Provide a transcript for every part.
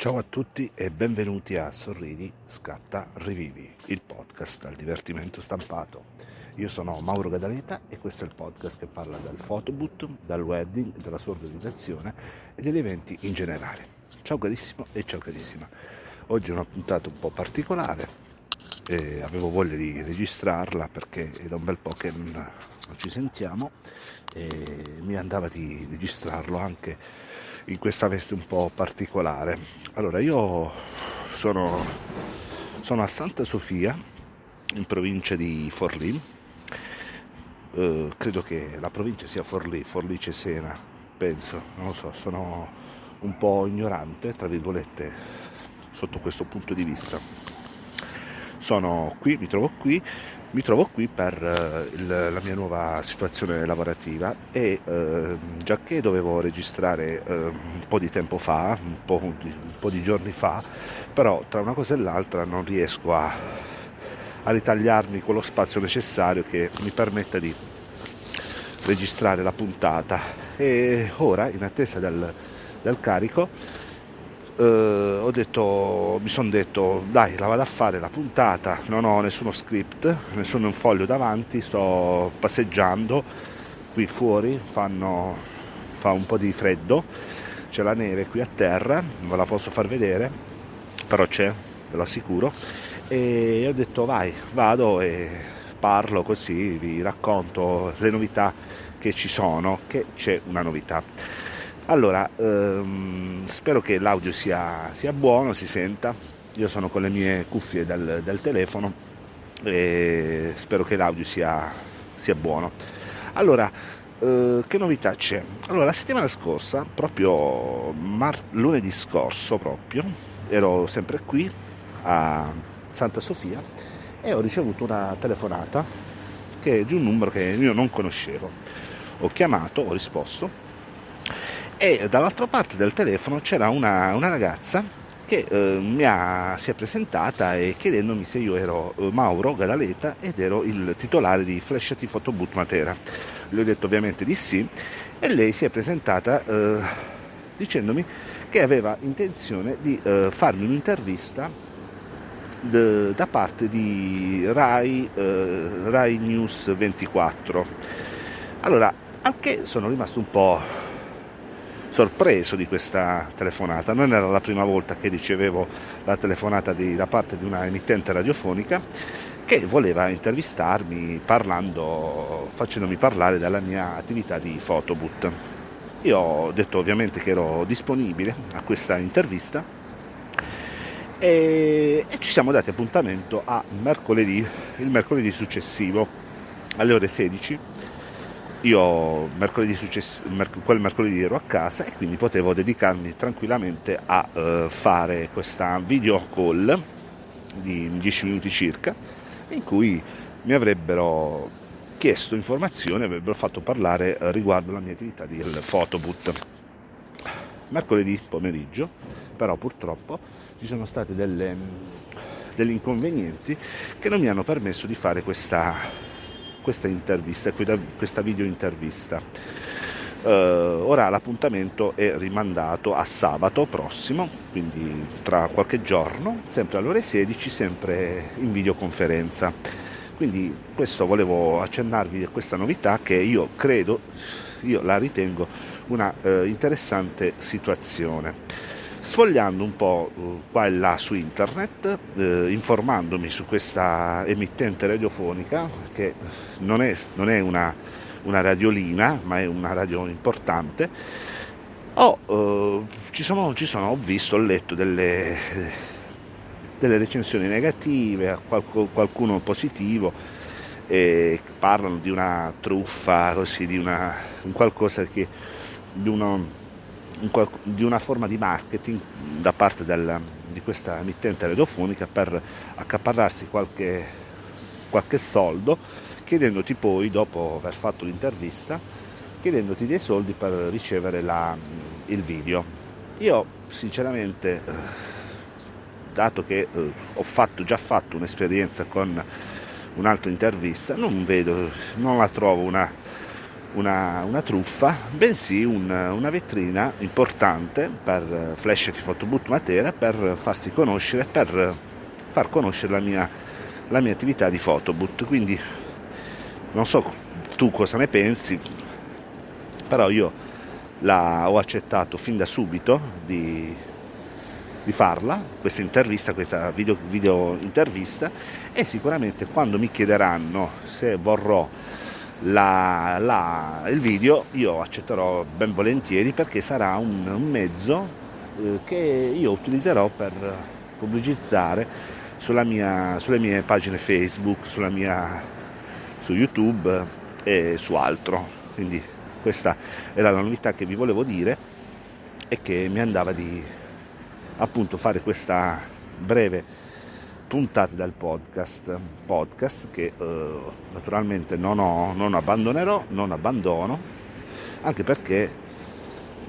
Ciao a tutti e benvenuti a Sorridi, Scatta, Rivivi, il podcast al divertimento stampato. Io sono Mauro Gadaleta e questo è il podcast che parla del photoboot, dal wedding, della sua organizzazione e degli eventi in generale. Ciao carissimo e ciao carissima. Oggi è una puntata un po' particolare, e avevo voglia di registrarla perché è da un bel po' che non, non ci sentiamo e mi andava di registrarlo anche in questa veste un po' particolare. Allora, io sono, sono a Santa Sofia, in provincia di Forlì. Eh, credo che la provincia sia Forlì, Forlì Cesena, penso, non lo so, sono un po' ignorante, tra virgolette, sotto questo punto di vista. Sono qui, mi trovo qui, mi trovo qui per eh, il, la mia nuova situazione lavorativa e eh, già che dovevo registrare eh, un po' di tempo fa, un po', un po', di giorni fa, però tra una cosa e l'altra non riesco a, a ritagliarmi quello spazio necessario che mi permetta di registrare la puntata. E ora in attesa del, del carico eh, detto, mi sono detto dai la vado a fare la puntata, non ho nessuno script, nessun foglio davanti, sto passeggiando qui fuori, fanno, fa un po' di freddo, c'è la neve qui a terra, non ve la posso far vedere, però c'è, ve lo assicuro, e ho detto vai, vado e parlo così, vi racconto le novità che ci sono, che c'è una novità. Allora, ehm, spero che l'audio sia, sia, buono, si senta. Io sono con le mie cuffie del, del telefono e spero che l'audio sia, sia buono. Allora, eh, che novità c'è? Allora, la settimana scorsa, proprio mar- lunedì scorso, proprio, ero sempre qui a Santa Sofia e ho ricevuto una telefonata che di un numero che io non conoscevo. Ho chiamato, ho risposto e dall'altra parte del telefono c'era una, una ragazza che eh, mi ha, si è presentata e chiedendomi se io ero eh, Mauro Gadaleta ed ero il titolare di Flashati Photoboot Matera. Le ho detto ovviamente di sì e lei si è presentata eh, dicendomi che aveva intenzione di eh, farmi un'intervista de, da parte di Rai, eh, Rai News 24. Allora, anche sono rimasto un po' sorpreso di questa telefonata. Non era la prima volta che ricevevo la telefonata di, da parte di una emittente radiofonica che voleva intervistarmi parlando, facendomi parlare della mia attività di photoboot. Io ho detto ovviamente che ero disponibile a questa intervista e, e ci siamo dati appuntamento a mercoledì, il mercoledì successivo alle ore 16 io mercoledì success- merc- quel mercoledì ero a casa e quindi potevo dedicarmi tranquillamente a uh, fare questa video call di 10 minuti circa in cui mi avrebbero chiesto informazioni, avrebbero fatto parlare uh, riguardo la mia attività di photoboot. Mercoledì pomeriggio, però purtroppo ci sono stati delle, degli inconvenienti che non mi hanno permesso di fare questa questa intervista, questa video intervista. Uh, ora l'appuntamento è rimandato a sabato prossimo, quindi tra qualche giorno, sempre alle ore 16, sempre in videoconferenza. Quindi questo volevo accennarvi a questa novità che io credo, io la ritengo una uh, interessante situazione. Sfogliando un po' uh, qua e là su internet, eh, informandomi su questa emittente radiofonica che non è, non è una, una, radiolina, ma è una radio importante. Ho, eh, ci sono, ci sono, ho visto, ho letto delle, delle recensioni negative, qualcuno positivo, e parlano di una truffa, così, di una, un qualcosa che, di uno, di una forma di marketing da parte del, di questa emittente radiofonica per accaparrarsi qualche, qualche soldo, chiedendoti poi, dopo aver fatto l'intervista, chiedendoti dei soldi per ricevere la, il video. Io sinceramente, eh, dato che eh, ho fatto, già fatto un'esperienza con un'altra intervista, non vedo, non la trovo una una, una truffa, bensì un, una vetrina importante per Flash di Photoboot Matera per farsi conoscere, per far conoscere la mia, la mia attività di Photoboot. Quindi non so tu cosa ne pensi, però io la, ho accettato fin da subito di, di farla, questa intervista, questa video, video intervista e sicuramente quando mi chiederanno se vorrò la, la, il video io accetterò ben volentieri perché sarà un, un mezzo eh, che io utilizzerò per pubblicizzare mia, sulle mie pagine Facebook, mia, su YouTube e su altro. Quindi questa era la novità che vi volevo dire e che mi andava di appunto fare questa breve puntate dal podcast, podcast che eh, naturalmente non, ho, non abbandonerò, non abbandono, anche perché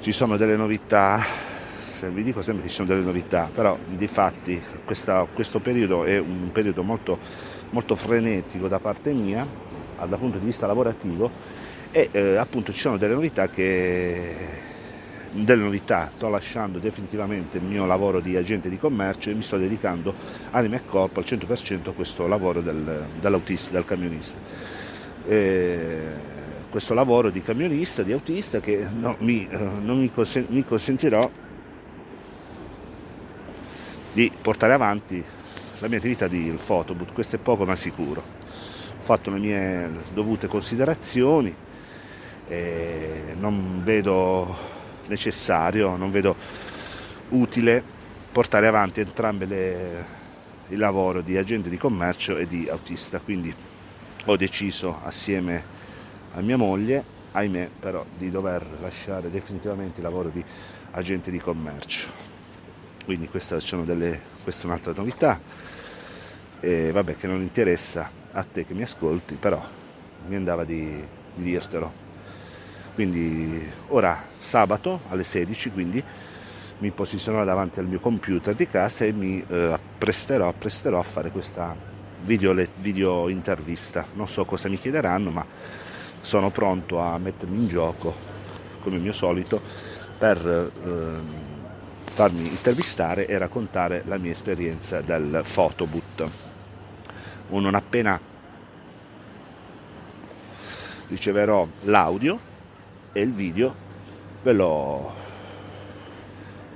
ci sono delle novità, se vi dico sempre che ci sono delle novità, però di fatti questa, questo periodo è un periodo molto, molto frenetico da parte mia, dal punto di vista lavorativo, e eh, appunto ci sono delle novità che delle novità, sto lasciando definitivamente il mio lavoro di agente di commercio e mi sto dedicando anima e corpo al 100% a questo lavoro del, dell'autista, del camionista. E questo lavoro di camionista, di autista che no, mi, eh, non mi, consen- mi consentirò di portare avanti la mia attività di photoboot, questo è poco ma sicuro. Ho fatto le mie dovute considerazioni, non vedo necessario, non vedo utile portare avanti entrambe le, il lavoro di agente di commercio e di autista, quindi ho deciso assieme a mia moglie, ahimè però, di dover lasciare definitivamente il lavoro di agente di commercio. Quindi questa, delle, questa è un'altra novità, e vabbè che non interessa a te che mi ascolti, però mi andava di, di dirtelo. Quindi ora sabato alle 16, quindi mi posizionerò davanti al mio computer di casa e mi eh, appresterò, appresterò, a fare questa video, video intervista. Non so cosa mi chiederanno, ma sono pronto a mettermi in gioco, come mio solito, per eh, farmi intervistare e raccontare la mia esperienza del photoboot. Non appena riceverò l'audio e il video ve lo,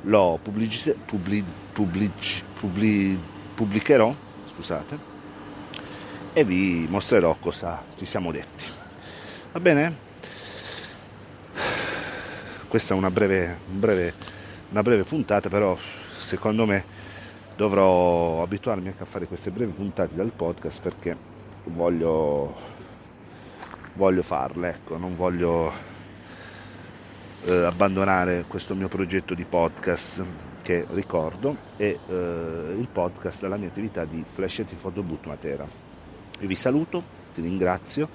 lo pubblici, pubblici, pubblici, pubblicherò scusate, e vi mostrerò cosa ci siamo detti. Va bene? Questa è una breve, breve, una breve puntata, però secondo me dovrò abituarmi anche a fare queste brevi puntate dal podcast perché voglio, voglio farle, ecco, non voglio eh, abbandonare questo mio progetto di podcast che ricordo è eh, il podcast della mia attività di Flash e Photoboot Matera. Io vi saluto, ti ringrazio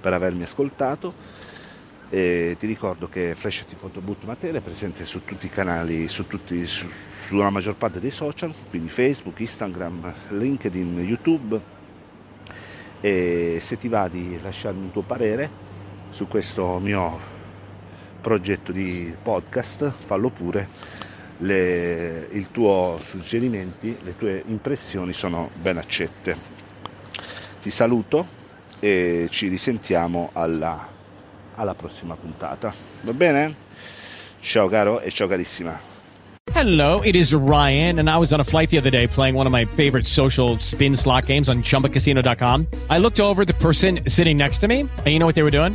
per avermi ascoltato e ti ricordo che Flash e Photoboot Matera è presente su tutti i canali, su tutti, su, sulla maggior parte dei social, quindi Facebook, Instagram, LinkedIn, YouTube e se ti va di lasciarmi un tuo parere su questo mio progetto di podcast, fallo pure. Le, il tuo suggerimenti, le tue impressioni sono ben accette. Ti saluto e ci risentiamo alla, alla prossima puntata. Va bene? Ciao caro e ciao carissima. Hello, it is Ryan, and I was on a flight the other day playing one of my favorite social spin slot games on chumbacasino.com. I looked over the person sitting next to me, and you know what they were doing?